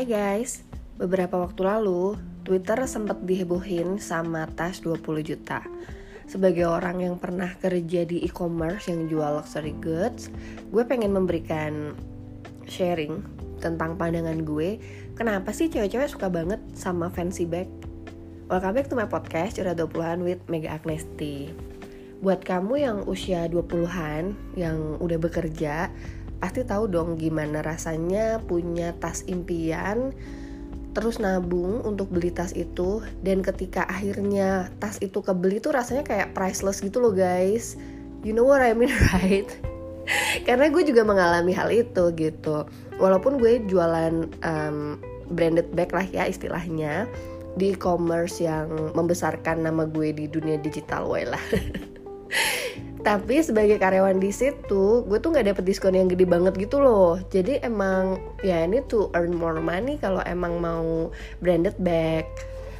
Hai guys, beberapa waktu lalu Twitter sempat dihebohin sama tas 20 juta. Sebagai orang yang pernah kerja di e-commerce yang jual luxury goods, gue pengen memberikan sharing tentang pandangan gue kenapa sih cewek-cewek suka banget sama fancy bag. Welcome back to my podcast Curhat 20-an with Mega Agnesti. Buat kamu yang usia 20-an yang udah bekerja, pasti tahu dong gimana rasanya punya tas impian terus nabung untuk beli tas itu dan ketika akhirnya tas itu kebeli tuh rasanya kayak priceless gitu loh guys. You know what I mean right? Karena gue juga mengalami hal itu gitu. Walaupun gue jualan um, branded bag lah ya istilahnya di e-commerce yang membesarkan nama gue di dunia digital lah tapi sebagai karyawan di situ gue tuh nggak dapet diskon yang gede banget gitu loh. Jadi emang ya ini tuh earn more money kalau emang mau branded bag.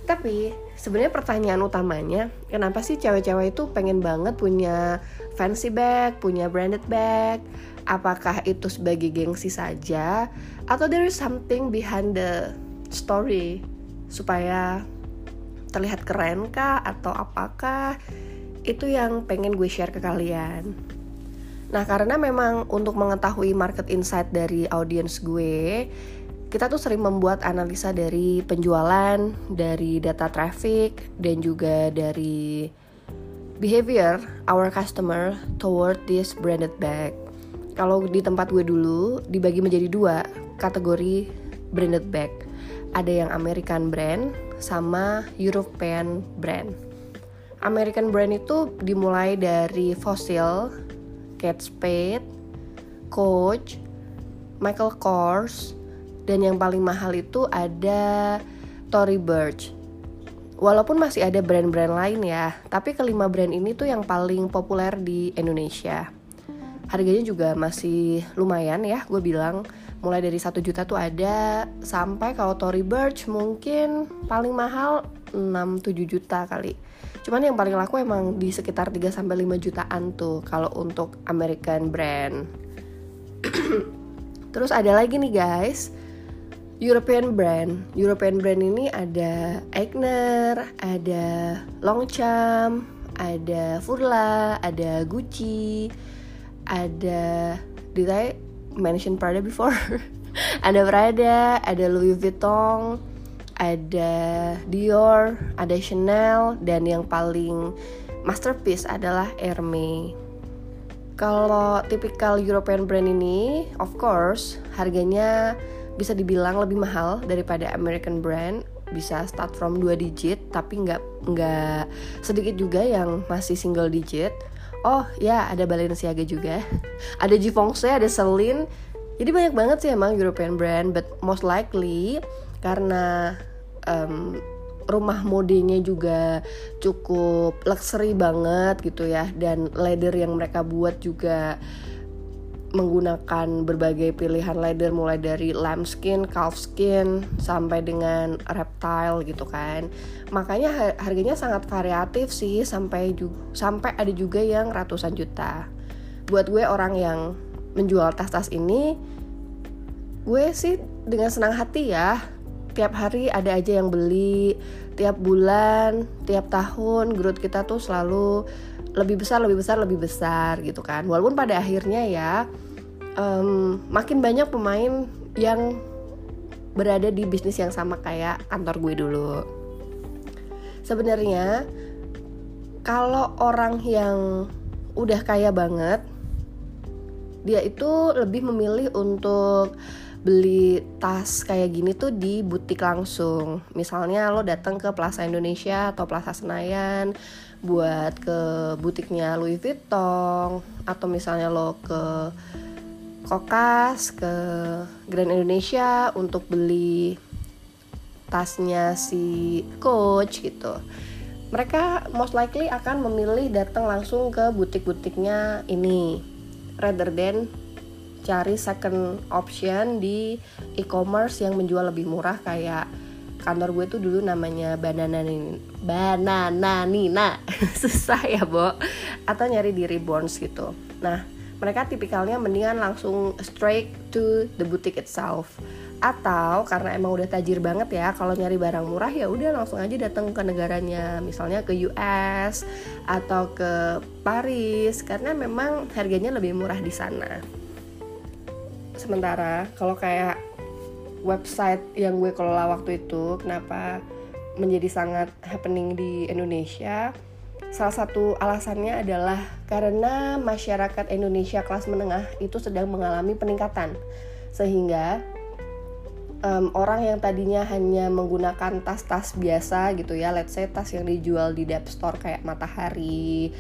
Tapi sebenarnya pertanyaan utamanya kenapa sih cewek-cewek itu pengen banget punya fancy bag punya branded bag? Apakah itu sebagai gengsi saja? Atau there is something behind the story supaya terlihat keren kah? Atau apakah itu yang pengen gue share ke kalian. Nah, karena memang untuk mengetahui market insight dari audiens gue, kita tuh sering membuat analisa dari penjualan, dari data traffic, dan juga dari behavior our customer toward this branded bag. Kalau di tempat gue dulu dibagi menjadi dua kategori branded bag. Ada yang American brand sama European brand. American brand itu dimulai dari Fossil, Kate Spade, Coach, Michael Kors, dan yang paling mahal itu ada Tory Burch. Walaupun masih ada brand-brand lain ya, tapi kelima brand ini tuh yang paling populer di Indonesia. Harganya juga masih lumayan ya, gue bilang mulai dari satu juta tuh ada sampai kalau Tory Burch mungkin paling mahal 6-7 juta kali Cuman yang paling laku emang di sekitar 3 sampai 5 jutaan tuh kalau untuk American brand. Terus ada lagi nih guys, European brand. European brand ini ada Eigner, ada Longchamp, ada Furla, ada Gucci, ada did I mention Prada before? ada Prada, ada Louis Vuitton, ada Dior, ada Chanel, dan yang paling masterpiece adalah Hermes. Kalau tipikal European brand ini, of course, harganya bisa dibilang lebih mahal daripada American brand. Bisa start from 2 digit, tapi nggak nggak sedikit juga yang masih single digit. Oh ya, ada Balenciaga juga, ada Givenchy, ada Celine. Jadi banyak banget sih emang European brand, but most likely karena um, rumah modenya juga cukup luxury banget gitu ya dan leather yang mereka buat juga menggunakan berbagai pilihan leather mulai dari lambskin, calfskin sampai dengan reptile gitu kan. Makanya harganya sangat variatif sih sampai sampai ada juga yang ratusan juta. Buat gue orang yang menjual tas-tas ini gue sih dengan senang hati ya tiap hari ada aja yang beli. Tiap bulan tiap tahun growth kita tuh selalu lebih besar lebih besar lebih besar gitu kan. Walaupun pada akhirnya ya um, makin banyak pemain yang berada di bisnis yang sama kayak kantor gue dulu. Sebenarnya kalau orang yang udah kaya banget dia itu lebih memilih untuk beli tas kayak gini tuh di butik langsung. Misalnya lo datang ke Plaza Indonesia atau Plaza Senayan buat ke butiknya Louis Vuitton atau misalnya lo ke Kokas ke Grand Indonesia untuk beli tasnya si coach gitu. Mereka most likely akan memilih datang langsung ke butik-butiknya ini rather than cari second option di e-commerce yang menjual lebih murah kayak kantor gue tuh dulu namanya Banana Nina, Banana Nina susah ya Bo. Atau nyari di Reborns gitu. Nah mereka tipikalnya mendingan langsung straight to the boutique itself. Atau karena emang udah tajir banget ya kalau nyari barang murah ya udah langsung aja datang ke negaranya. Misalnya ke US atau ke Paris karena memang harganya lebih murah di sana sementara. Kalau kayak website yang gue kelola waktu itu kenapa menjadi sangat happening di Indonesia salah satu alasannya adalah karena masyarakat Indonesia kelas menengah itu sedang mengalami peningkatan. Sehingga um, orang yang tadinya hanya menggunakan tas-tas biasa gitu ya, let's say tas yang dijual di dep store kayak Matahari,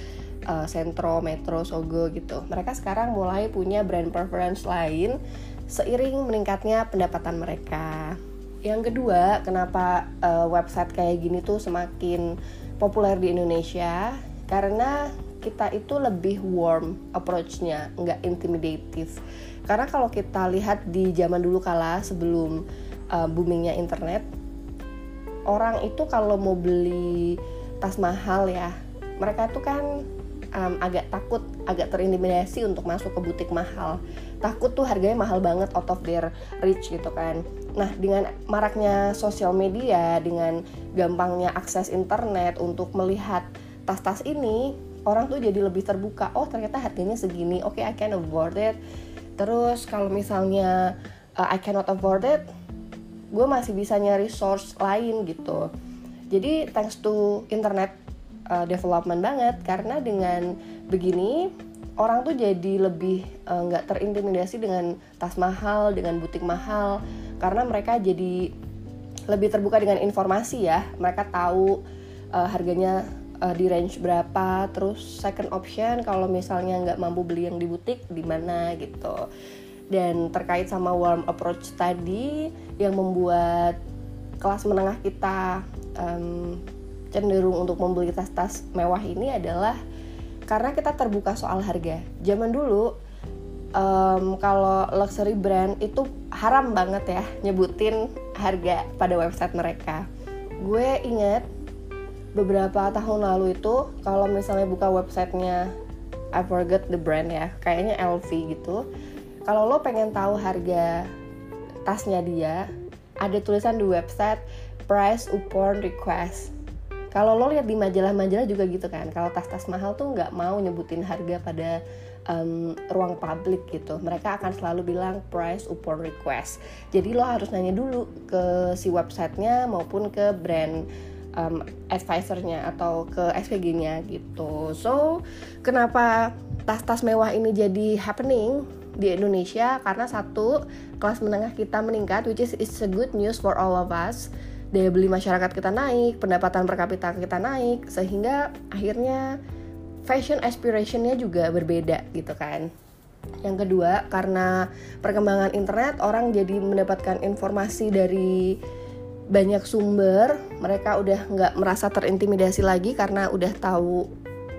uh, Sentro, Metro, Sogo gitu. Mereka sekarang mulai punya brand preference lain seiring meningkatnya pendapatan mereka. Yang kedua, kenapa uh, website kayak gini tuh semakin populer di Indonesia? Karena kita itu lebih warm approach-nya, nggak intimidative karena kalau kita lihat di zaman dulu kala sebelum uh, boomingnya internet, orang itu kalau mau beli tas mahal ya, mereka itu kan um, agak takut, agak terintimidasi untuk masuk ke butik mahal. Takut tuh harganya mahal banget out of their reach gitu kan. Nah, dengan maraknya sosial media, dengan gampangnya akses internet untuk melihat tas-tas ini, orang tuh jadi lebih terbuka. Oh, ternyata harganya segini. Oke, okay, I can afford it terus kalau misalnya uh, I cannot afford it gue masih bisa nyari source lain gitu jadi thanks to internet uh, development banget. Karena dengan begini orang tuh jadi lebih uh, nggak uh, terintimidasi dengan tas mahal dengan butik mahal. Karena mereka jadi lebih terbuka dengan informasi ya. Mereka tahu uh, harganya uh, di range berapa. Terus second option kalau misalnya nggak mampu beli yang di butik di mana gitu. Dan terkait sama warm approach tadi yang membuat kelas menengah kita um, cenderung untuk membeli tas-tas mewah ini adalah karena kita terbuka soal harga. Zaman dulu um, kalau luxury brand itu haram banget ya nyebutin harga pada website mereka. Gue inget beberapa tahun lalu itu kalau misalnya buka websitenya I forget the brand ya kayaknya LV gitu. Kalau lo pengen tahu harga tasnya dia ada tulisan di website price upon request kalau lo lihat di majalah-majalah juga gitu kan kalau tas-tas mahal tuh nggak mau nyebutin harga pada um, ruang publik gitu mereka akan selalu bilang price upon request jadi lo harus nanya dulu ke si websitenya maupun ke brand um, advisornya atau ke SPG-nya gitu. So kenapa tas-tas mewah ini jadi happening di Indonesia? Karena satu kelas menengah kita meningkat, which is it's a good news for all of us. Daya beli masyarakat kita naik, pendapatan per kapita kita naik, sehingga akhirnya fashion aspirationnya juga berbeda gitu kan. Yang kedua, karena perkembangan internet, orang jadi mendapatkan informasi dari banyak sumber mereka udah nggak merasa terintimidasi lagi karena udah tahu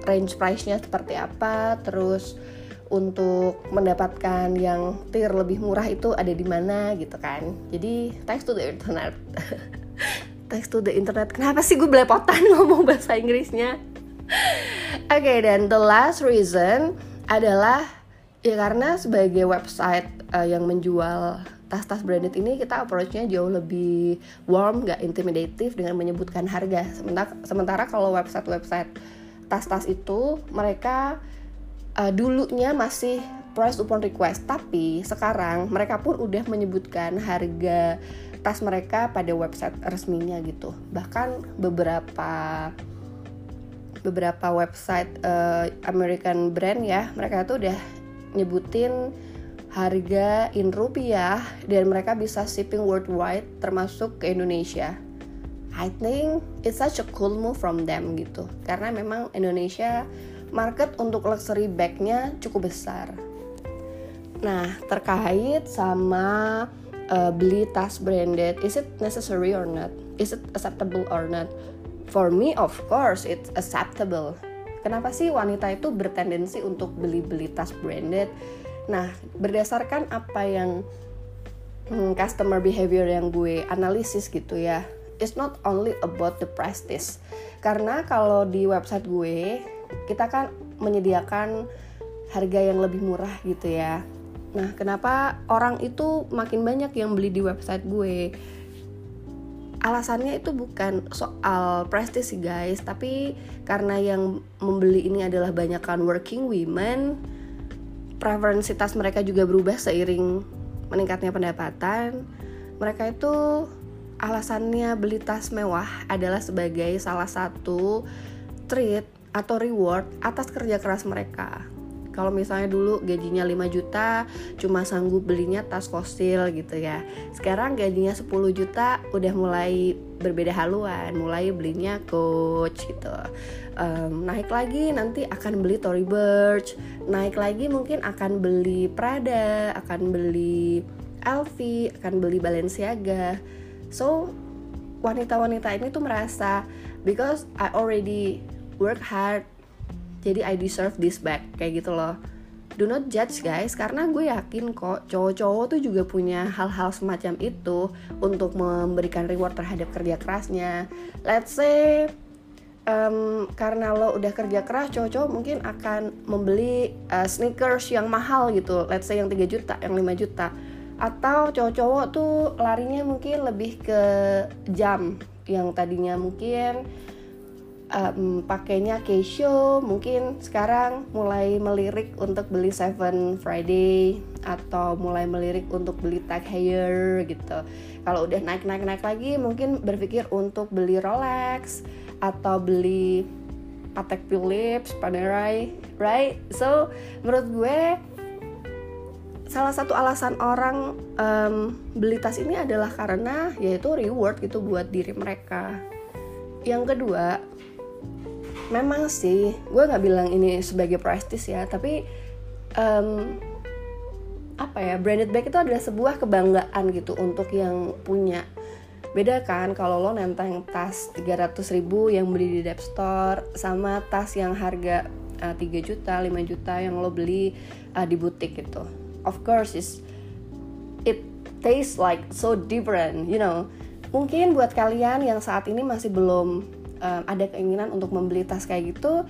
range price-nya seperti apa. Terus untuk mendapatkan yang tier lebih murah itu ada di mana gitu kan. Jadi thanks to the internet thanks to the internet. Kenapa sih gue belepotan ngomong bahasa Inggrisnya? Oke okay, dan the last reason adalah ya karena sebagai website uh, yang menjual tas-tas branded ini kita approach-nya jauh lebih warm, gak intimidatif dengan menyebutkan harga. Sementara, sementara kalau website-website tas-tas itu mereka uh, dulunya masih price upon request, tapi sekarang mereka pun udah menyebutkan harga tas mereka pada website resminya gitu. Bahkan beberapa beberapa website uh, American brand ya, mereka tuh udah nyebutin harga in rupiah dan mereka bisa shipping worldwide termasuk ke Indonesia. I think it's such a cool move from them gitu karena memang Indonesia market untuk luxury bagnya cukup besar. Nah terkait sama uh, beli tas branded, is it necessary or not? Is it acceptable or not? For me of course it's acceptable. Kenapa sih wanita itu bertendensi untuk beli-beli tas branded? Nah, berdasarkan apa yang hmm, customer behavior yang gue analisis gitu ya, it's not only about the prestige. Karena kalau di website gue, kita kan menyediakan harga yang lebih murah gitu ya. Nah, kenapa orang itu makin banyak yang beli di website gue? Alasannya itu bukan soal prestis sih guys, tapi karena yang membeli ini adalah banyak kan working women, preferensitas mereka juga berubah seiring meningkatnya pendapatan. Mereka itu alasannya beli tas mewah adalah sebagai salah satu treat atau reward atas kerja keras mereka kalau misalnya dulu gajinya 5 juta cuma sanggup belinya tas kosil gitu ya. Sekarang gajinya 10 juta udah mulai berbeda haluan mulai belinya coach gitu. Um, naik lagi nanti akan beli Tory Burch naik lagi mungkin akan beli Prada akan beli LV akan beli Balenciaga. So wanita-wanita ini tuh merasa because I already work hard jadi I deserve this back kayak gitu loh. Do not judge guys karena gue yakin kok cowok-cowok tuh juga punya hal-hal semacam itu untuk memberikan reward terhadap kerja kerasnya. Let's say um, karena lo udah kerja keras cowok-cowok mungkin akan membeli uh, sneakers yang mahal gitu. Let's say yang 3 juta yang 5 juta. Atau cowok-cowok tuh larinya mungkin lebih ke jam yang tadinya mungkin um, pakainya Keisho mungkin sekarang mulai melirik untuk beli Seven Friday atau mulai melirik untuk beli Tag Heuer gitu kalau udah naik naik naik lagi mungkin berpikir untuk beli Rolex atau beli Patek Philips, Panerai, right? So menurut gue salah satu alasan orang um, beli tas ini adalah karena yaitu reward gitu buat diri mereka. Yang kedua, memang sih gue nggak bilang ini sebagai prestis ya tapi um, apa ya branded bag itu adalah sebuah kebanggaan gitu untuk yang punya. Beda kan kalau lo nenteng tas 300 ribu yang beli di Dep Store sama tas yang harga uh, 3 juta 5 juta yang lo beli uh, di butik gitu. Of course is it tastes like so different you know. Mungkin buat kalian yang saat ini masih belum um, ada keinginan untuk membeli tas kayak gitu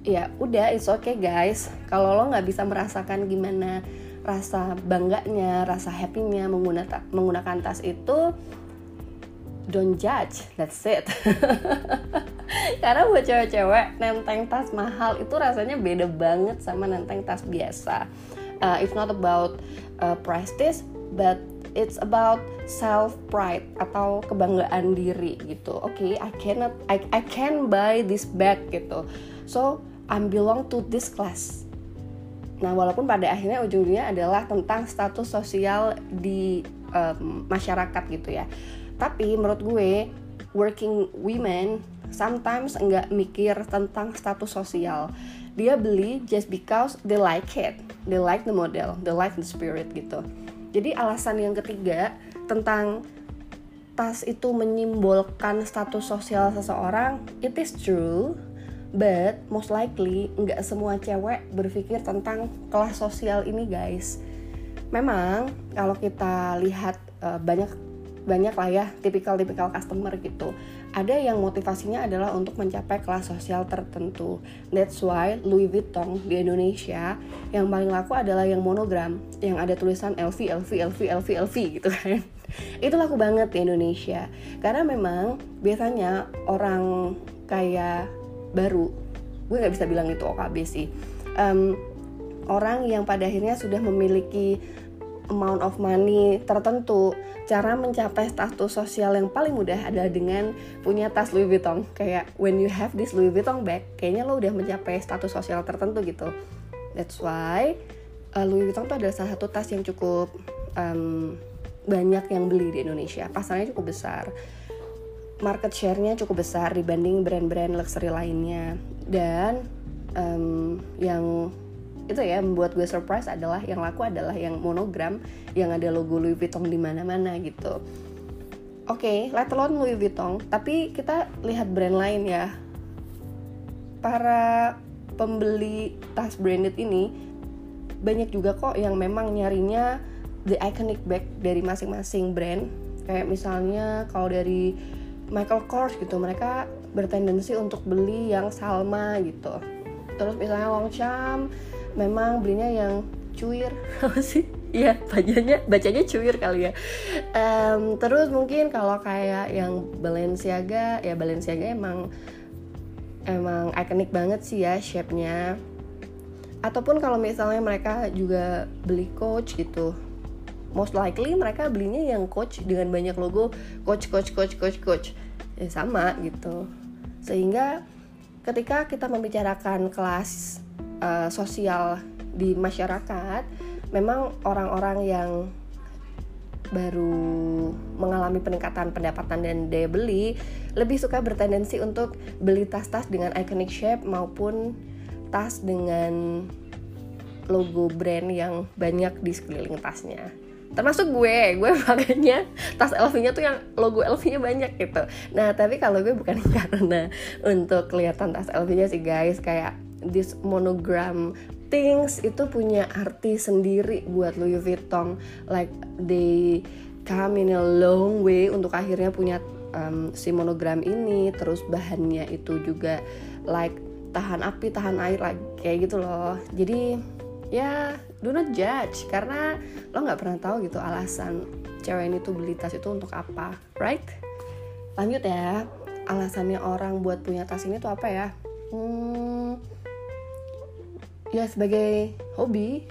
ya udah it's okay guys. Kalau lo nggak bisa merasakan gimana rasa bangganya rasa happynya menggunakan menggunakan tas itu don't judge. That's it. Karena buat cewek-cewek nenteng tas mahal itu rasanya beda banget sama nenteng tas biasa. Uh, it's not about uh, prestige but it's about self pride atau kebanggaan diri gitu. Oke okay, I cannot I, I can buy this bag gitu. So I belong to this class. Nah walaupun pada akhirnya ujungnya adalah tentang status sosial di um, masyarakat gitu ya. Tapi menurut gue working women sometimes enggak mikir tentang status sosial. Dia beli just because they like it. They like the model. They like the spirit gitu jadi alasan yang ketiga tentang tas itu menyimbolkan status sosial seseorang, it is true, but most likely nggak semua cewek berpikir tentang kelas sosial ini guys. Memang kalau kita lihat uh, banyak banyak lah ya tipikal-tipikal customer gitu ada yang motivasinya adalah untuk mencapai kelas sosial tertentu. That's why Louis Vuitton di Indonesia yang paling laku adalah yang monogram, yang ada tulisan LV, LV, LV, LV, LV gitu kan. Itu laku banget di Indonesia. Karena memang biasanya orang kayak baru, gue nggak bisa bilang itu OKB sih. Um, orang yang pada akhirnya sudah memiliki amount of money tertentu cara mencapai status sosial yang paling mudah adalah dengan punya tas Louis Vuitton. Kayak when you have this Louis Vuitton bag kayaknya lo udah mencapai status sosial tertentu gitu. That's why uh, Louis Vuitton tuh adalah salah satu tas yang cukup um, banyak yang beli di Indonesia. Pasarnya cukup besar. Market share-nya cukup besar dibanding brand-brand luxury lainnya. Dan um, yang itu ya membuat gue surprise adalah yang laku adalah yang monogram yang ada logo Louis Vuitton di mana-mana gitu. Oke, okay, let alone Louis Vuitton, tapi kita lihat brand lain ya. Para pembeli tas branded ini banyak juga kok yang memang nyarinya the iconic bag dari masing-masing brand. Kayak misalnya kalau dari Michael Kors gitu, mereka bertendensi untuk beli yang Salma gitu. Terus misalnya Longchamp memang belinya yang cuir apa sih Iya, bacanya bacanya cuir kali ya. Um, terus mungkin kalau kayak yang Balenciaga, ya Balenciaga emang emang ikonik banget sih ya shape-nya. Ataupun kalau misalnya mereka juga beli Coach gitu, most likely mereka belinya yang Coach dengan banyak logo Coach, Coach, Coach, Coach, Coach, ya sama gitu. Sehingga ketika kita membicarakan kelas uh, sosial di masyarakat memang orang-orang yang baru mengalami peningkatan pendapatan dan daya beli lebih suka bertendensi untuk beli tas-tas dengan iconic shape maupun tas dengan logo brand yang banyak di sekeliling tasnya. Termasuk gue gue makanya tas LV-nya tuh yang logo LV-nya banyak gitu. Nah tapi kalau gue bukan karena untuk kelihatan tas LV-nya sih guys kayak this monogram things itu punya arti sendiri buat Louis Vuitton. Like they come in a long way untuk akhirnya punya um, si monogram ini. Terus bahannya itu juga like tahan api tahan air like kayak gitu loh. Jadi ya do not judge. Karena lo nggak pernah tahu gitu alasan cewek ini tuh beli tas itu untuk apa right? Lanjut ya. Alasannya orang buat punya tas ini tuh apa ya? Hmm, ya sebagai hobi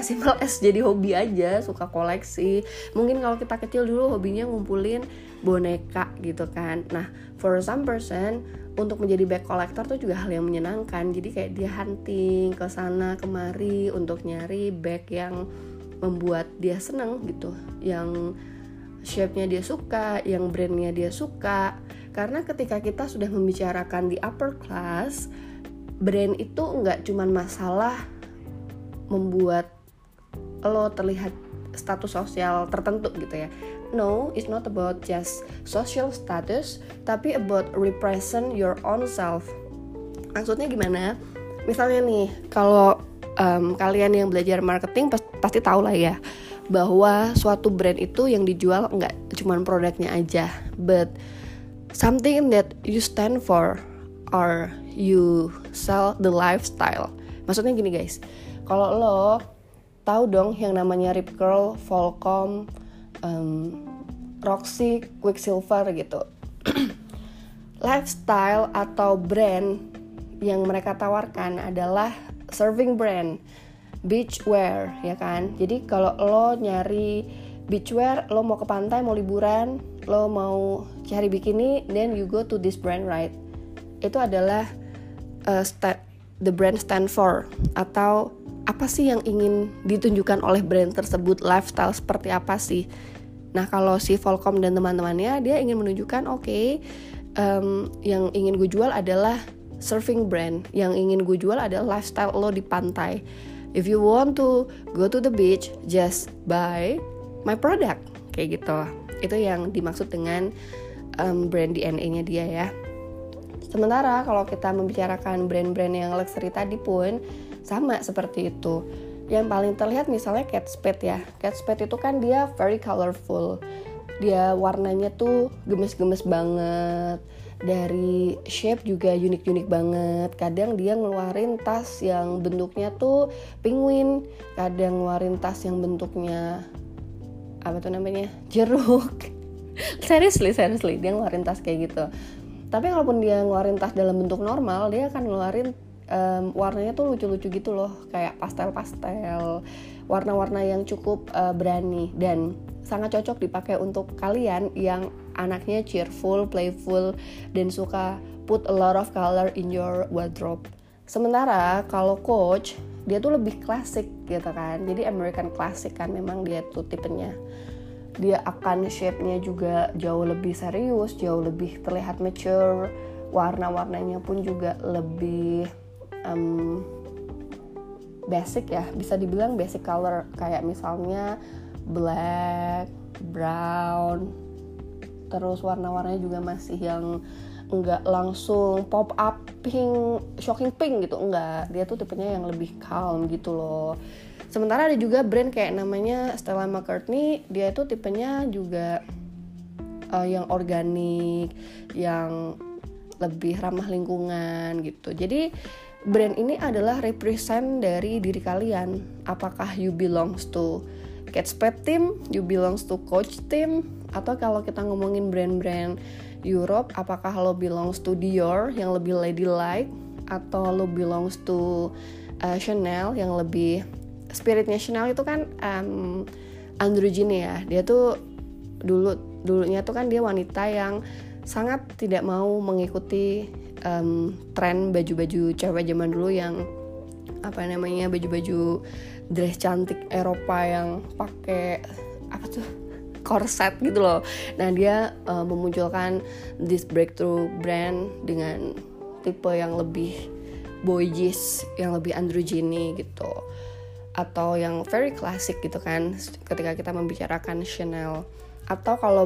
as simple jadi hobi aja suka koleksi. Mungkin kalau kita kecil dulu hobinya ngumpulin boneka gitu kan. Nah for some person untuk menjadi bag collector tuh juga hal yang menyenangkan. Jadi kayak dia hunting ke sana kemari untuk nyari bag yang membuat dia seneng gitu. Yang shape-nya dia suka yang brandnya dia suka. Karena ketika kita sudah membicarakan di upper class brand itu nggak cuman masalah membuat lo terlihat status sosial tertentu gitu ya. No it's not about just social status tapi about represent your own self. Maksudnya gimana? Misalnya nih kalau um, kalian yang belajar marketing pasti tahu lah ya bahwa suatu brand itu yang dijual nggak cuman produknya aja but something that you stand for or you sell the lifestyle. Maksudnya gini guys, kalau lo tahu dong yang namanya Rip Curl, Volcom, um, Roxy, Quicksilver gitu. lifestyle atau brand yang mereka tawarkan adalah serving brand, beachwear ya kan. Jadi kalau lo nyari beachwear, lo mau ke pantai, mau liburan, lo mau cari bikini, then you go to this brand right itu adalah uh, the brand stand for? Atau apa sih yang ingin ditunjukkan oleh brand tersebut? Lifestyle seperti apa sih? Nah kalau si Volcom dan teman-temannya dia ingin menunjukkan oke okay, um, yang ingin gue jual adalah surfing brand. Yang ingin gue jual adalah lifestyle lo di pantai. If you want to go to the beach just buy my product. Kayak gitu. Itu yang dimaksud dengan um, brand DNA-nya dia ya Sementara kalau kita membicarakan brand-brand yang luxury tadi pun sama seperti itu. Yang paling terlihat misalnya Kate Spade ya. Kate Spade itu kan dia very colorful. Dia warnanya tuh gemes-gemes banget. Dari shape juga unik-unik banget. Kadang dia ngeluarin tas yang bentuknya tuh penguin, kadang ngeluarin tas yang bentuknya apa tuh namanya? jeruk. seriously, seriously, dia ngeluarin tas kayak gitu tapi kalaupun dia ngeluarin tas dalam bentuk normal dia akan ngeluarin um, warnanya tuh lucu-lucu gitu loh kayak pastel-pastel warna-warna yang cukup uh, berani dan sangat cocok dipakai untuk kalian yang anaknya cheerful, playful dan suka put a lot of color in your wardrobe. Sementara kalau coach dia tuh lebih klasik gitu kan. Jadi American classic kan memang dia tuh tipenya dia akan shape-nya juga jauh lebih serius, jauh lebih terlihat mature, warna-warnanya pun juga lebih um, basic ya, bisa dibilang basic color kayak misalnya black, brown, terus warna-warnanya juga masih yang enggak langsung pop up pink, shocking pink gitu, enggak. Dia tuh tipenya yang lebih calm gitu loh sementara ada juga brand kayak namanya Stella McCartney dia itu tipenya juga uh, yang organik yang lebih ramah lingkungan gitu. Jadi brand ini adalah represent dari diri kalian. Apakah you belongs to Catspet team you belongs to coach team atau kalau kita ngomongin brand-brand Europe apakah lo belongs to Dior yang lebih ladylike atau lo belongs to uh, Chanel yang lebih spiritnya Chanel itu kan um, ya dia tuh dulu dulunya tuh kan dia wanita yang sangat tidak mau mengikuti um, tren baju-baju cewek zaman dulu yang apa namanya baju-baju dress cantik Eropa yang pakai apa tuh korset gitu loh. Nah dia uh, memunculkan this breakthrough brand dengan tipe yang lebih boyish, yang lebih androgyny gitu, atau yang very classic gitu kan. Ketika kita membicarakan Chanel, atau kalau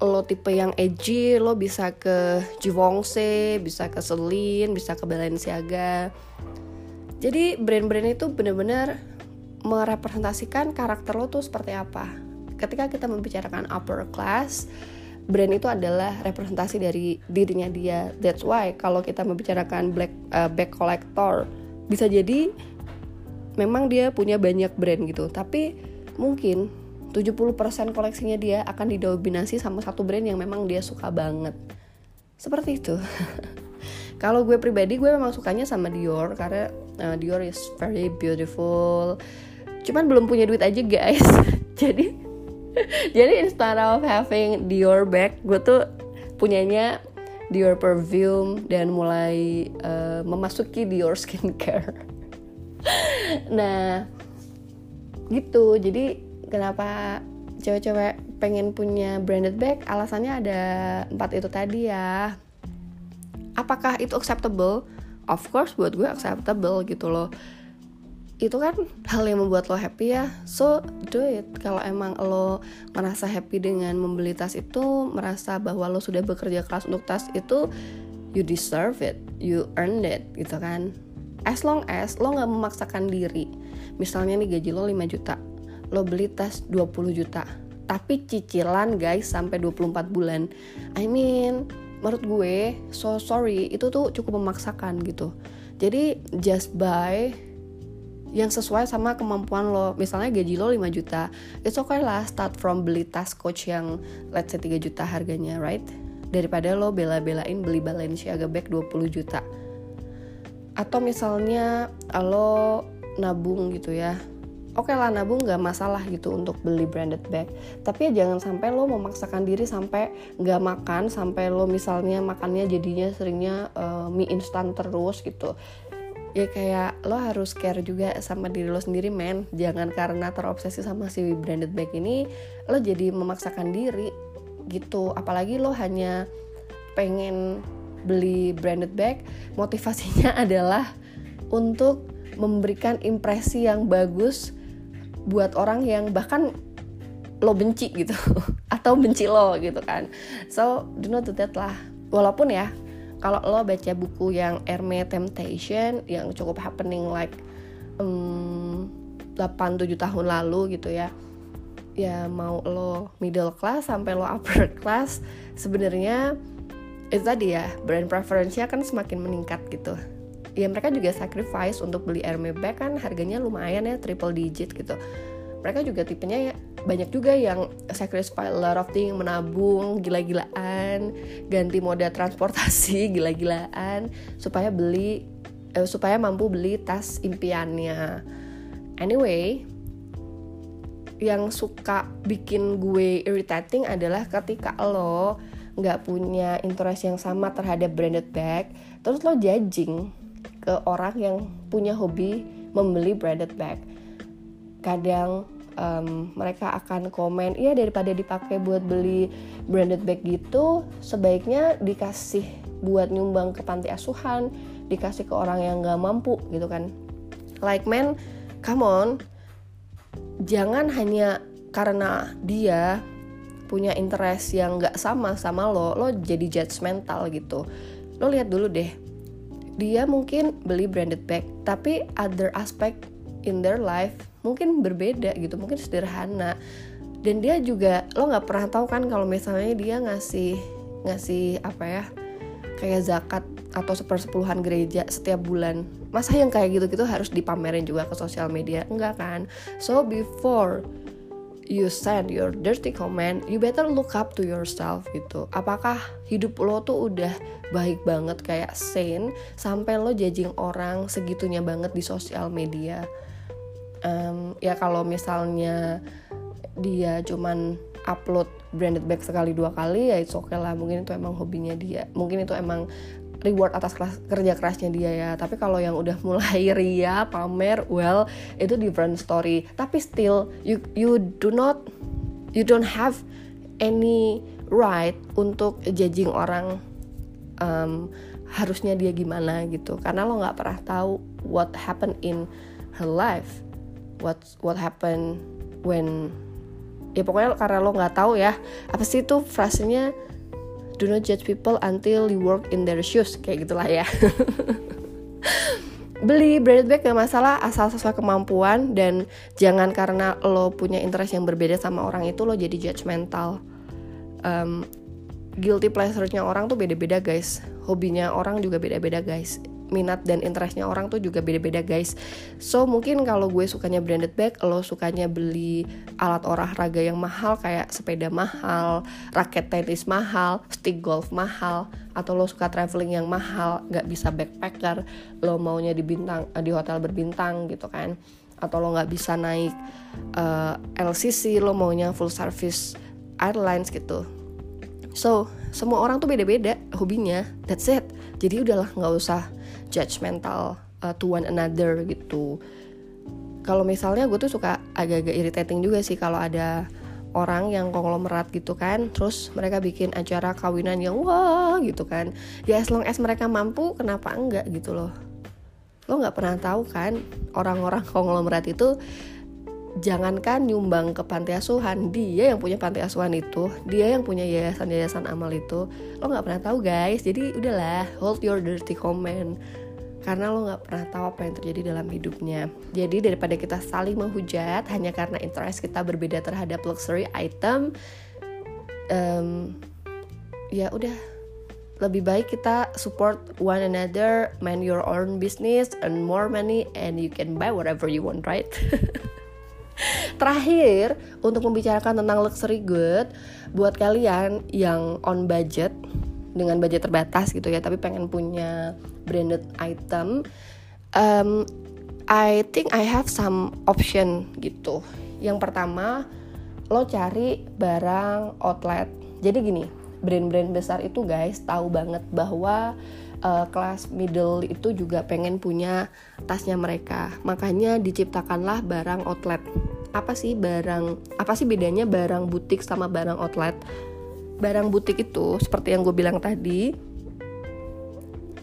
lo tipe yang edgy, lo bisa ke Givenchy, bisa ke Celine, bisa ke Balenciaga. Jadi brand-brand itu bener-bener merepresentasikan karakter lo tuh seperti apa ketika kita membicarakan upper class brand itu adalah representasi dari dirinya dia that's why kalau kita membicarakan black uh, bag collector bisa jadi memang dia punya banyak brand gitu. Tapi mungkin 70% koleksinya dia akan didominasi sama satu brand yang memang dia suka banget. Seperti itu. Kalau gue pribadi gue memang sukanya sama Dior karena uh, Dior is very beautiful. Cuman belum punya duit aja guys. Jadi jadi instead of having Dior bag gue tuh punyanya Dior perfume dan mulai uh, memasuki Dior skincare nah gitu. Jadi kenapa cewek-cewek pengen punya branded bag? Alasannya ada empat itu tadi ya. Apakah itu acceptable? Of course buat gue acceptable gitu loh. Itu kan hal yang membuat lo happy ya. So do it. Kalau emang lo merasa happy dengan membeli tas itu merasa bahwa lo sudah bekerja keras untuk tas itu you deserve it. You earned it gitu kan as long as lo nggak memaksakan diri misalnya nih gaji lo 5 juta lo beli tas 20 juta tapi cicilan guys sampai 24 bulan. I mean menurut gue so sorry itu tuh cukup memaksakan gitu. Jadi just buy yang sesuai sama kemampuan lo. Misalnya gaji lo 5 juta it's okay lah start from beli tas coach yang let's say 3 juta harganya right? Daripada lo bela-belain beli Balenciaga bag 20 juta atau misalnya lo nabung gitu ya. Oke okay lah nabung gak masalah gitu untuk beli branded bag. Tapi ya jangan sampai lo memaksakan diri sampai gak makan sampai lo misalnya makannya jadinya seringnya uh, mie instan terus gitu. Ya kayak lo harus care juga sama diri lo sendiri men. Jangan karena terobsesi sama si branded bag ini lo jadi memaksakan diri gitu. Apalagi lo hanya pengen beli branded bag motivasinya adalah untuk memberikan impresi yang bagus buat orang yang bahkan lo benci gitu atau benci lo gitu kan. So do not do that lah. Walaupun ya kalau lo baca buku yang Herme Temptation yang cukup happening like um, 8-7 tahun lalu gitu ya ya mau lo middle class sampai lo upper class sebenarnya itu tadi ya brand preference-nya kan semakin meningkat gitu. Ya mereka juga sacrifice untuk beli Hermes bag kan harganya lumayan ya triple digit gitu. Mereka juga tipenya ya banyak juga yang sacrifice a lot of thing menabung gila-gilaan ganti moda transportasi gila-gilaan supaya beli eh, supaya mampu beli tas impiannya. Anyway yang suka bikin gue irritating adalah ketika lo nggak punya interest yang sama terhadap branded bag terus lo judging ke orang yang punya hobi membeli branded bag. Kadang um, mereka akan komen iya daripada dipakai buat beli branded bag gitu sebaiknya dikasih buat nyumbang ke panti asuhan dikasih ke orang yang nggak mampu gitu kan. Like man come on. Jangan hanya karena dia punya interest yang nggak sama sama lo lo jadi judgmental gitu. Lo lihat dulu deh dia mungkin beli branded bag tapi other aspect in their life mungkin berbeda gitu mungkin sederhana. Dan dia juga lo nggak pernah tahu kan kalau misalnya dia ngasih ngasih apa ya kayak zakat atau sepersepuluhan gereja setiap bulan. Masa yang kayak gitu-gitu harus dipamerin juga ke sosial media? Enggak kan? So before you send your dirty comment you better look up to yourself gitu. Apakah hidup lo tuh udah baik banget kayak sane sampai lo judging orang segitunya banget di sosial media? Um, ya kalau misalnya dia cuman upload branded bag sekali dua kali ya oke okay lah. Mungkin itu emang hobinya dia. Mungkin itu emang reward atas keras, kerja kerasnya dia ya. Tapi kalau yang udah mulai ria pamer well itu different story. Tapi still you you do not you don't have any right untuk judging orang um, harusnya dia gimana gitu. Karena lo nggak pernah tahu what happened in her life. What what happened when ya pokoknya karena lo nggak tahu ya apa sih itu frasenya do not judge people until you work in their shoes. Kayak gitulah ya. Beli branded bag gak masalah asal sesuai kemampuan dan jangan karena lo punya interest yang berbeda sama orang itu lo jadi judgmental um, guilty pleasure-nya orang tuh beda-beda guys. Hobinya orang juga beda-beda guys minat dan interestnya orang tuh juga beda-beda guys. So mungkin kalau gue sukanya branded bag lo sukanya beli alat olahraga yang mahal kayak sepeda mahal raket tenis mahal stick golf mahal atau lo suka traveling yang mahal nggak bisa backpacker lo maunya di bintang eh, di hotel berbintang gitu kan. Atau lo nggak bisa naik uh, eh, LCC lo maunya full service airlines gitu. So semua orang tuh beda-beda hobinya. That's it. Jadi udahlah nggak usah judgmental uh, to one another gitu. Kalau misalnya gue tuh suka agak-agak irritating juga sih kalau ada orang yang konglomerat gitu kan terus mereka bikin acara kawinan yang wah gitu kan. Ya as long as mereka mampu kenapa enggak gitu loh? Lo nggak pernah tahu kan orang-orang konglomerat itu jangankan nyumbang ke panti asuhan dia yang punya panti asuhan itu dia yang punya yayasan-yayasan amal itu lo nggak pernah tahu guys. Jadi udahlah hold your dirty comment. Karena lo nggak pernah tahu apa yang terjadi dalam hidupnya. Jadi daripada kita saling menghujat hanya karena interest kita berbeda terhadap luxury item um, ya udah. Lebih baik kita support one another, mind your own business, earn more money, and you can buy whatever you want, right? Terakhir, untuk membicarakan tentang luxury good, buat kalian yang on budget dengan budget terbatas gitu ya, tapi pengen punya branded item, um, I think I have some option gitu. Yang pertama, lo cari barang outlet. Jadi gini, brand-brand besar itu guys tahu banget bahwa uh, kelas middle itu juga pengen punya tasnya mereka. Makanya diciptakanlah barang outlet apa sih barang apa sih bedanya barang butik sama barang outlet? Barang butik itu seperti yang gue bilang tadi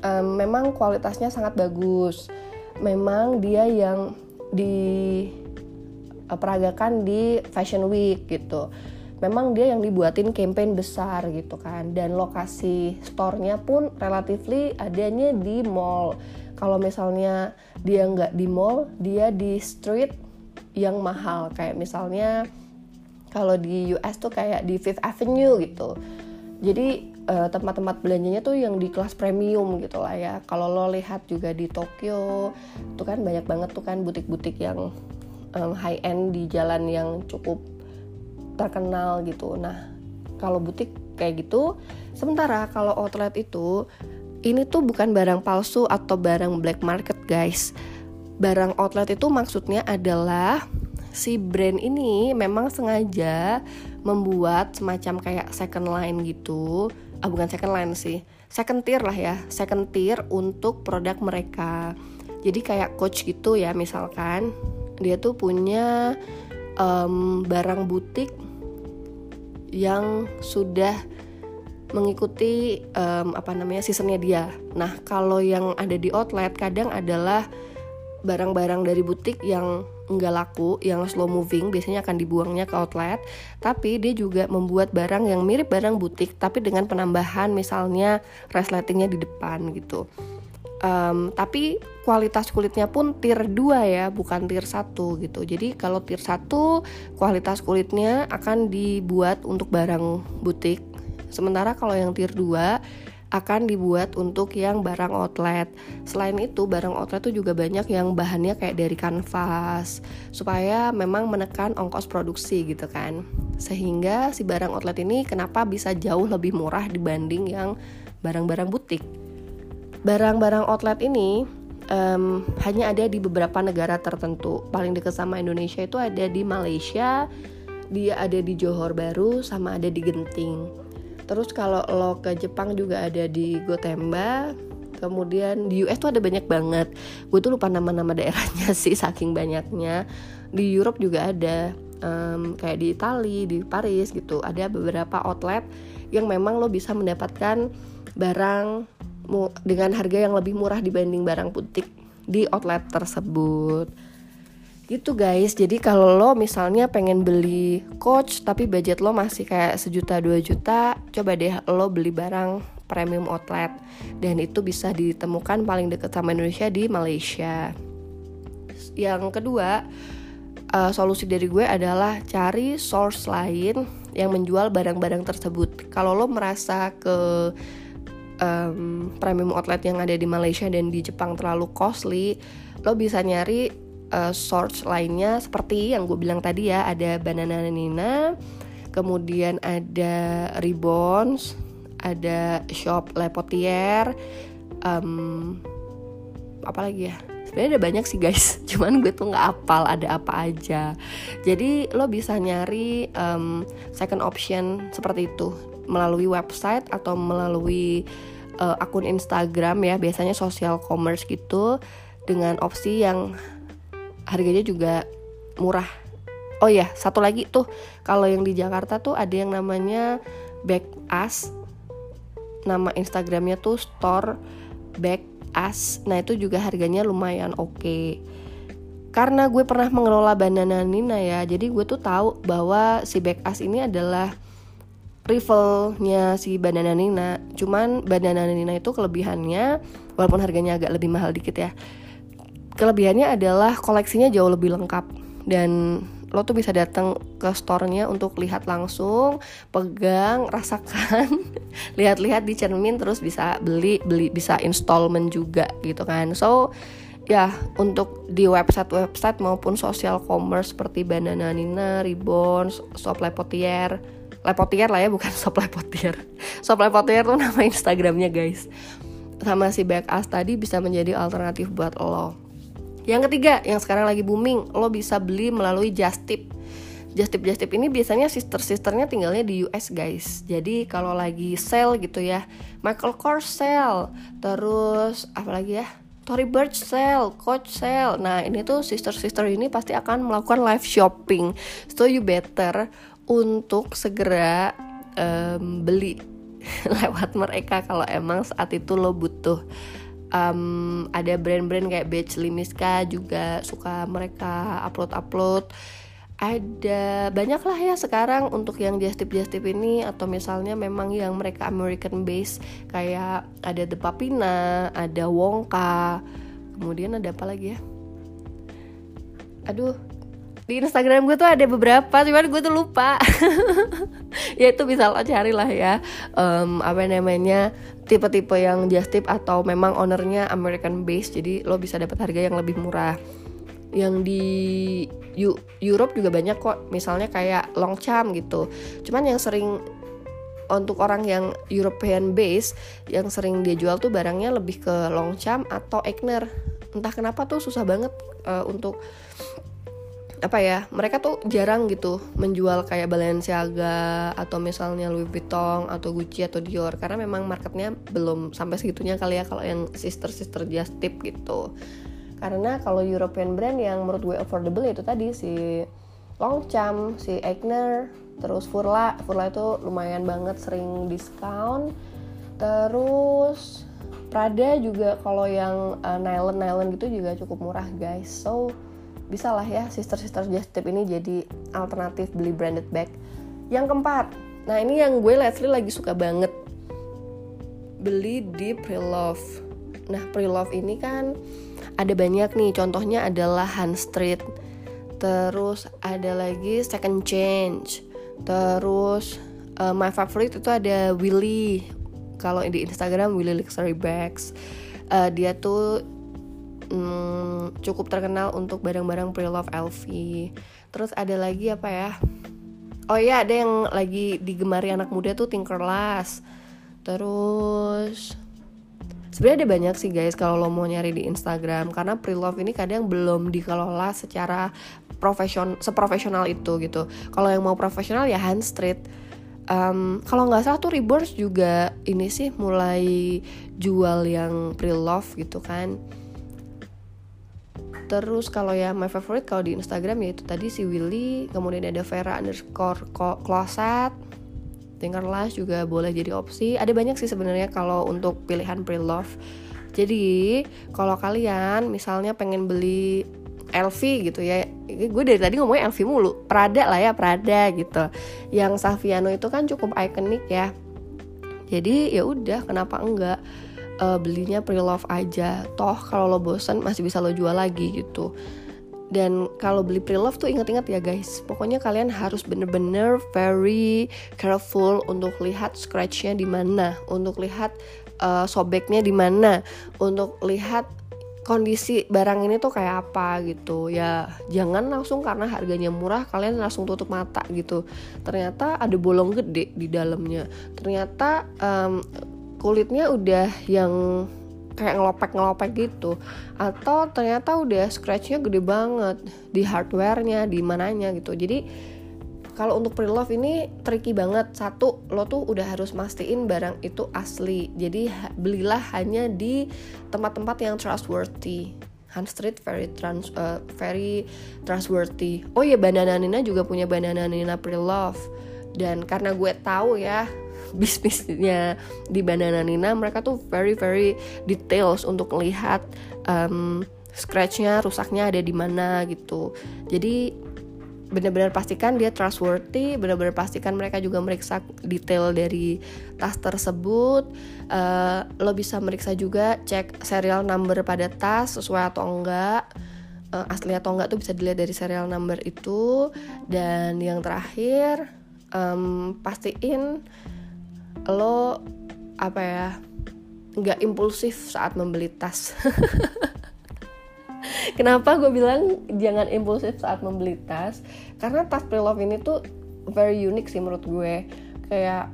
um, memang kualitasnya sangat bagus. Memang dia yang diperagakan di fashion week gitu. Memang dia yang dibuatin campaign besar gitu kan. Dan lokasi store-nya pun relatively adanya di mall. Kalau misalnya dia nggak di mall dia di street yang mahal. Kayak misalnya kalau di US tuh kayak di Fifth Avenue gitu. Jadi uh, tempat-tempat belanjanya tuh yang di kelas premium gitu lah ya. Kalau lo lihat juga di Tokyo tuh kan banyak banget tuh kan butik-butik yang um, high end di jalan yang cukup terkenal gitu. Nah kalau butik kayak gitu sementara kalau outlet itu ini tuh bukan barang palsu atau barang black market guys barang outlet itu maksudnya adalah si brand ini memang sengaja membuat semacam kayak second line gitu. Ah bukan second line sih. Second tier lah ya. Second tier untuk produk mereka. Jadi kayak coach gitu ya misalkan dia tuh punya um, barang butik yang sudah mengikuti um, apa namanya seasonnya dia. Nah kalau yang ada di outlet kadang adalah barang-barang dari butik yang nggak laku, yang slow moving biasanya akan dibuangnya ke outlet. Tapi dia juga membuat barang yang mirip barang butik, tapi dengan penambahan misalnya resletingnya di depan gitu. Um, tapi kualitas kulitnya pun tier 2 ya, bukan tier 1 gitu. Jadi kalau tier 1 kualitas kulitnya akan dibuat untuk barang butik. Sementara kalau yang tier 2 akan dibuat untuk yang barang outlet. Selain itu, barang outlet tuh juga banyak yang bahannya kayak dari kanvas supaya memang menekan ongkos produksi gitu kan. Sehingga si barang outlet ini kenapa bisa jauh lebih murah dibanding yang barang-barang butik. Barang-barang outlet ini um, hanya ada di beberapa negara tertentu. Paling dekat sama Indonesia itu ada di Malaysia, dia ada di Johor Baru, sama ada di Genting terus kalau lo ke Jepang juga ada di Gotemba kemudian di US tuh ada banyak banget. Gue tuh lupa nama-nama daerahnya sih saking banyaknya. Di Europe juga ada um, kayak di Italia di Paris gitu. Ada beberapa outlet yang memang lo bisa mendapatkan barang dengan harga yang lebih murah dibanding barang butik di outlet tersebut gitu guys. Jadi kalau lo misalnya pengen beli coach tapi budget lo masih kayak sejuta dua juta coba deh lo beli barang premium outlet. Dan itu bisa ditemukan paling dekat sama Indonesia di Malaysia. Yang kedua uh, solusi dari gue adalah cari source lain yang menjual barang-barang tersebut. Kalau lo merasa ke um, premium outlet yang ada di Malaysia dan di Jepang terlalu costly lo bisa nyari uh, source lainnya. Seperti yang gue bilang tadi ya ada Banana Nina kemudian ada Ribbons ada shop Lepotier um, apa lagi ya? Sebenarnya ada banyak sih guys. Cuman gue tuh nggak apal ada apa aja. Jadi lo bisa nyari um, second option seperti itu. Melalui website atau melalui uh, akun Instagram ya. Biasanya social commerce gitu. Dengan opsi yang harganya juga murah. Oh ya satu lagi tuh kalau yang di Jakarta tuh ada yang namanya Back As nama Instagramnya tuh store Back As nah itu juga harganya lumayan oke. Okay. karena gue pernah mengelola Banana Nina ya jadi gue tuh tahu bahwa si Back As ini adalah rivalnya si Banana Nina. Cuman Banana Nina itu kelebihannya walaupun harganya agak lebih mahal dikit ya kelebihannya adalah koleksinya jauh lebih lengkap dan lo tuh bisa datang ke store-nya untuk lihat langsung, pegang, rasakan, lihat-lihat di cermin terus bisa beli, beli bisa installment juga gitu kan. So ya untuk di website-website maupun social commerce seperti Banana Nina, Ribbons, Shop Lepotier, Lepotier lah ya bukan Shop Lepotier. Shop Lepotier tuh nama Instagramnya guys. Sama si Back As tadi bisa menjadi alternatif buat lo. Yang ketiga, yang sekarang lagi booming, lo bisa beli melalui Just Tip. Just Tip Just Tip ini biasanya sister-sisternya tinggalnya di US guys. Jadi kalau lagi sale gitu ya, Michael Kors sale, terus apa lagi ya? Tory Burch sale, Coach sale. Nah ini tuh sister-sister ini pasti akan melakukan live shopping. So you better untuk segera um, beli lewat mereka kalau emang saat itu lo butuh um, ada brand-brand kayak Beach Limiska juga suka mereka upload-upload ada banyak lah ya sekarang untuk yang just tip just tip ini atau misalnya memang yang mereka American base kayak ada The Papina, ada Wongka, kemudian ada apa lagi ya? Aduh, di Instagram gue tuh ada beberapa cuman gue tuh lupa. Ya itu bisa lo cari lah ya. Um, apa namanya tipe-tipe yang just tip atau memang ownernya American base jadi lo bisa dapat harga yang lebih murah. Yang di U Europe juga banyak kok misalnya kayak Longchamp gitu. Cuman yang sering untuk orang yang European base yang sering dia jual tuh barangnya lebih ke Longchamp atau Egner. Entah kenapa tuh susah banget uh, untuk apa ya mereka tuh jarang gitu menjual kayak Balenciaga atau misalnya Louis Vuitton atau Gucci atau Dior karena memang marketnya belum sampai segitunya kali ya kalau yang sister sister just tip gitu. Karena kalau European brand yang menurut gue affordable itu tadi si Longchamp, si Eigner, terus Furla. Furla itu lumayan banget sering diskon. Terus Prada juga kalau yang uh, nylon nylon gitu juga cukup murah guys. So bisa lah ya sister-sister just tip ini jadi alternatif beli branded bag. Yang keempat, nah ini yang gue lately lagi suka banget beli di Pre-Love. Nah Pre-Love ini kan ada banyak nih, contohnya adalah Han Street, terus ada lagi Second Change, terus uh, my favorite itu ada Willy kalau di Instagram Willy Luxury Bags uh, dia tuh um, cukup terkenal untuk barang-barang pre-love LV terus ada lagi apa ya? Oh iya ada yang lagi digemari anak muda tuh Tinkerlust terus sebenarnya ada banyak sih guys kalau lo mau nyari di Instagram karena pre-love ini kadang belum dikelola secara profesion seprofesional itu gitu. Kalau yang mau profesional ya hand street. Um, kalau nggak salah tuh Reborn juga ini sih mulai jual yang pre-love gitu kan Terus kalau ya my favorite kalau di Instagram ya itu tadi si Willy, kemudian ada Vera underscore closet, Tinkerlash juga boleh jadi opsi. Ada banyak sih sebenarnya kalau untuk pilihan pre-love. Jadi kalau kalian misalnya pengen beli LV gitu ya gue dari tadi ngomongnya LV mulu Prada lah ya Prada gitu yang Saviano itu kan cukup ikonik ya jadi ya udah kenapa enggak uh, belinya pre-love aja. Toh kalau lo bosen masih bisa lo jual lagi gitu. Dan kalau beli pre-love tuh inget-inget ya guys. Pokoknya kalian harus bener-bener very careful untuk lihat scratchnya di mana untuk lihat uh, sobeknya di mana untuk lihat kondisi barang ini tuh kayak apa gitu. Ya jangan langsung karena harganya murah kalian langsung tutup mata gitu. Ternyata ada bolong gede di dalamnya. Ternyata um, kulitnya udah yang kayak ngelopek-ngelopek gitu. Atau ternyata udah scratchnya gede banget. Di hardwarenya di mananya gitu. Jadi kalau untuk pre-love ini tricky banget. Satu lo tuh udah harus mastiin barang itu asli. Jadi belilah hanya di tempat-tempat yang trustworthy. Hans Street very trans uh, very trustworthy. Oh ya Banana Nina juga punya Banana Nina pre-love. Dan karena gue tahu ya bisnisnya di Banana Nina mereka tuh very very details untuk melihat um, scratchnya rusaknya ada di mana gitu jadi benar-benar pastikan dia trustworthy, benar-benar pastikan mereka juga meriksa detail dari tas tersebut. Uh, lo bisa meriksa juga cek serial number pada tas sesuai atau enggak, uh, asli atau enggak tuh bisa dilihat dari serial number itu. Dan yang terakhir um, pastiin lo apa ya nggak impulsif saat membeli tas. Kenapa gue bilang jangan impulsif saat membeli tas? Karena tas pre-love ini tuh very unique sih menurut gue. Kayak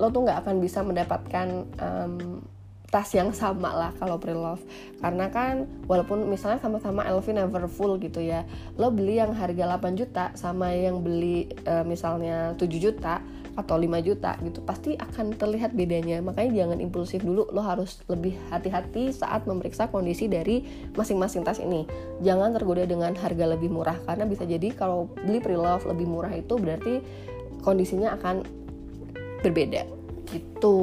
lo tuh nggak akan bisa mendapatkan um, tas yang sama lah kalau pre-love. Karena kan walaupun misalnya sama-sama LV never full gitu ya lo beli yang harga 8 juta sama yang beli uh, misalnya 7 juta atau 5 juta gitu pasti akan terlihat bedanya. Makanya jangan impulsif dulu lo harus lebih hati-hati saat memeriksa kondisi dari masing-masing tas ini. Jangan tergoda dengan harga lebih murah karena bisa jadi kalau beli pre-love lebih murah itu berarti kondisinya akan berbeda. Gitu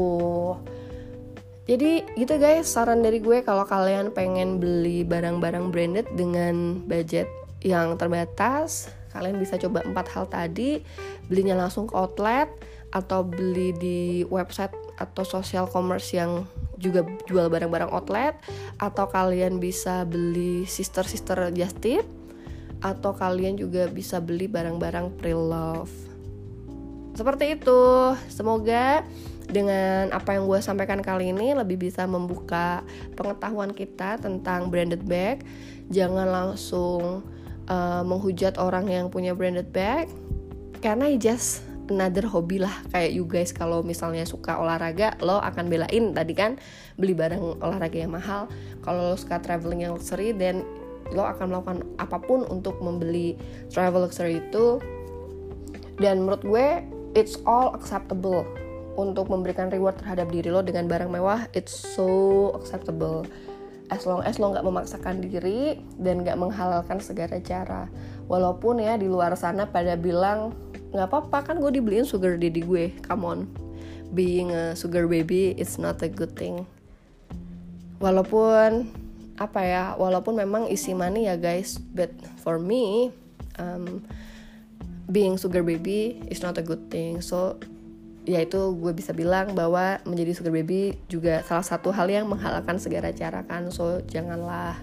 jadi gitu guys, saran dari gue kalau kalian pengen beli barang-barang branded dengan budget yang terbatas, kalian bisa coba empat hal tadi, belinya langsung ke outlet atau beli di website atau social commerce yang juga jual barang-barang outlet atau kalian bisa beli sister-sister just tip atau kalian juga bisa beli barang-barang pre-love. Seperti itu. Semoga dengan apa yang gue sampaikan kali ini lebih bisa membuka pengetahuan kita tentang branded bag. Jangan langsung uh, menghujat orang yang punya branded bag. Karena just another hobby lah kayak you guys. Kalau misalnya suka olahraga lo akan belain tadi kan beli barang olahraga yang mahal. Kalau lo suka traveling yang luxury dan lo akan melakukan apa pun untuk membeli travel luxury itu. Dan menurut gue it's all acceptable untuk memberikan reward terhadap diri lo dengan barang mewah it's so acceptable. As long as lo nggak memaksakan diri dan nggak menghalalkan segala cara. Walaupun ya di luar sana pada bilang nggak apa-apa kan gue dibeliin sugar daddy gue come on. Being a sugar baby it's not a good thing. Walaupun apa ya walaupun memang isi money ya guys but for me um, being sugar baby is not a good thing. So ya itu gue bisa bilang bahwa menjadi sugar baby juga salah satu hal yang menghalalkan segala cara kan. So janganlah.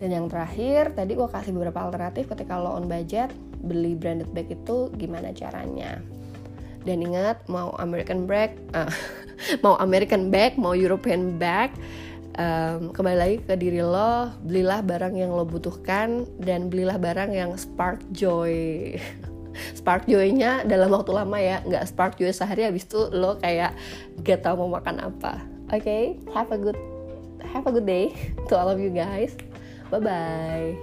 Dan yang terakhir tadi gue kasih beberapa alternatif ketika lo on budget beli branded bag itu gimana caranya? Dan ingat mau American bag uh, mau American bag mau European bag um, kembali lagi ke diri lo belilah barang yang lo butuhkan dan belilah barang yang spark joy spark joy-nya dalam waktu lama ya. Nggak spark joy sehari habis itu lo kayak gak tau mau makan apa. Oke okay? have a good have a good day to all of you guys. Bye bye